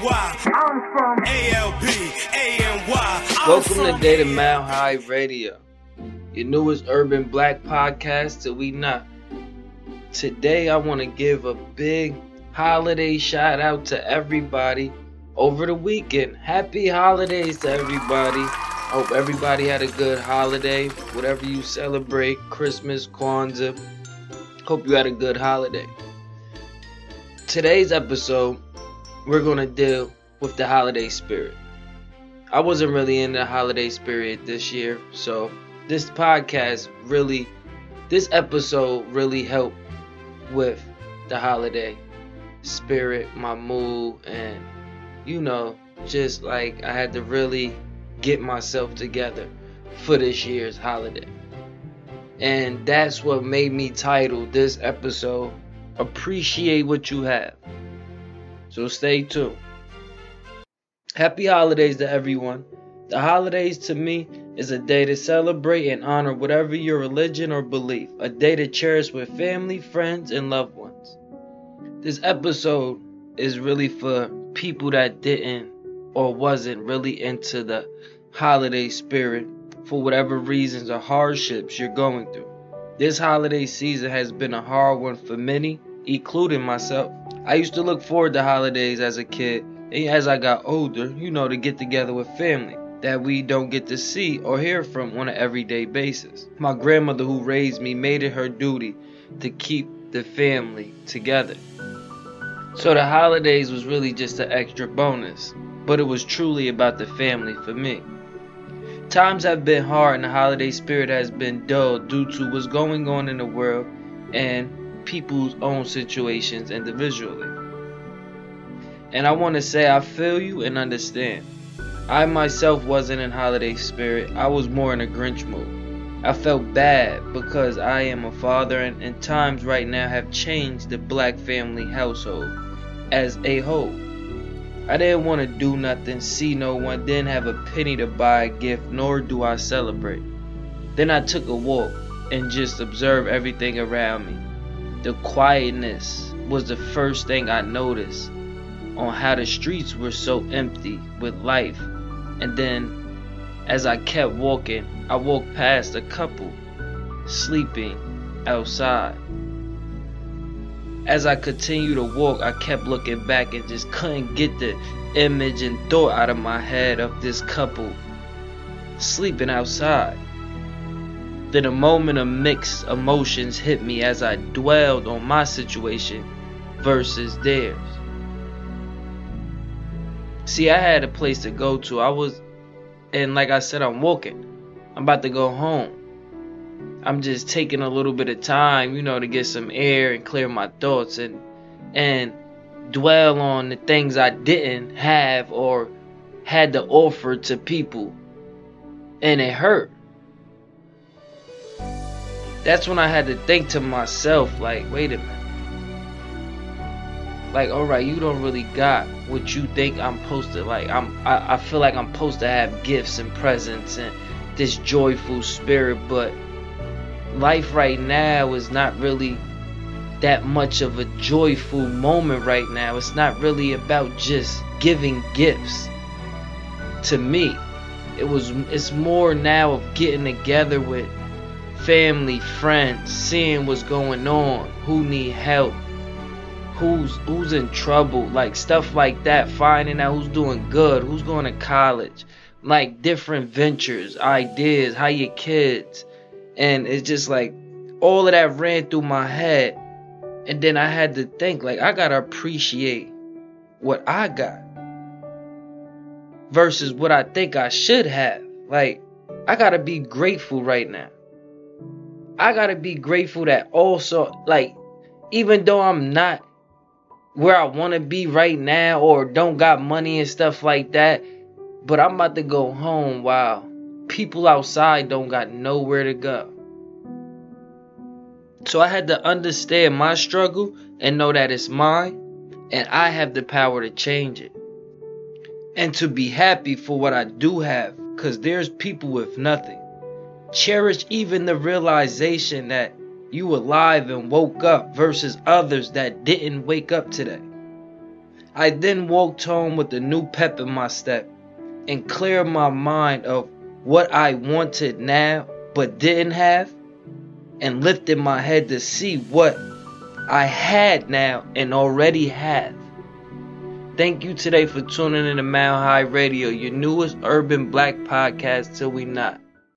A-N-Y. I'm from A-L-B, A-N-Y. Welcome to Data MildHigh Radio, your newest urban black podcast till we not. Today I want to give a big holiday shout out to everybody over the weekend. Happy holidays to everybody. Hope everybody had a good holiday. Whatever you celebrate, Christmas, Kwanzaa. Hope you had a good holiday. Today's episode, we're going to deal with the holiday spirit. I wasn't really in the holiday spirit this year, so this podcast really, this episode really helped with the holiday spirit, my mood, and you know, just like I had to really get myself together for this year's holiday. And that's what made me title this episode Appreciate What You Have. So stay tuned. Happy holidays to everyone. The holidays to me is a day to celebrate and honor whatever your religion or belief, a day to cherish with family, friends, and loved ones. This episode is really for people that didn't or wasn't really into the holiday spirit for whatever reasons or hardships you're going through. This holiday season has been a hard one for many, including myself. I used to look forward to holidays as a kid, and as I got older, you know, to get together with family that we don't get to see or hear from on an everyday basis. My grandmother, who raised me, made it her duty to keep the family together. So the holidays was really just an extra bonus, but it was truly about the family for me. Times have been hard and the holiday spirit has been dull due to what's going on in the world and people's own situations individually. And I want to say I feel you and understand. I myself wasn't in holiday spirit, I was more in a Grinch mood. I felt bad because I am a father and, and times right now have changed the black family household as a whole. I didn't want to do nothing, see no one, didn't have a penny to buy a gift, nor do I celebrate. Then I took a walk and just observed everything around me. The quietness was the first thing I noticed on how the streets were so empty with life. And then as I kept walking, I walked past a couple sleeping outside. As I continued to walk, I kept looking back and just couldn't get the image and thought out of my head of this couple sleeping outside. Then a moment of mixed emotions hit me as I dwelled on my situation versus theirs. See, I had a place to go to. I was, and like I said, I'm walking. I'm about to go home. I'm just taking a little bit of time, you know, to get some air and clear my thoughts and and dwell on the things I didn't have or had to offer to people. And it hurt. That's when I had to think to myself, like, wait a minute. Like, alright, you don't really got what you think I'm supposed to like. I'm I, I feel like I'm supposed to have gifts and presents and this joyful spirit, but life right now is not really that much of a joyful moment right now. It's not really about just giving gifts. To me, it was it's more now of getting together with family, friends, seeing what's going on, who need help, who's who's in trouble, like stuff like that, finding out who's doing good, who's going to college, like different ventures, ideas, how your kids and it's just like all of that ran through my head. And then I had to think, like, I gotta appreciate what I got versus what I think I should have. Like, I gotta be grateful right now. I gotta be grateful that also, like, even though I'm not where I wanna be right now or don't got money and stuff like that, but I'm about to go home while people outside don't got nowhere to go. So I had to understand my struggle and know that it's mine and I have the power to change it. And to be happy for what I do have cuz there's people with nothing. Cherish even the realization that you alive and woke up versus others that didn't wake up today. I then walked home with a new pep in my step and cleared my mind of what I wanted now but didn't have and lifted my head to see what I had now and already have. Thank you today for tuning in to MildHigh Radio, your newest urban black podcast till we not.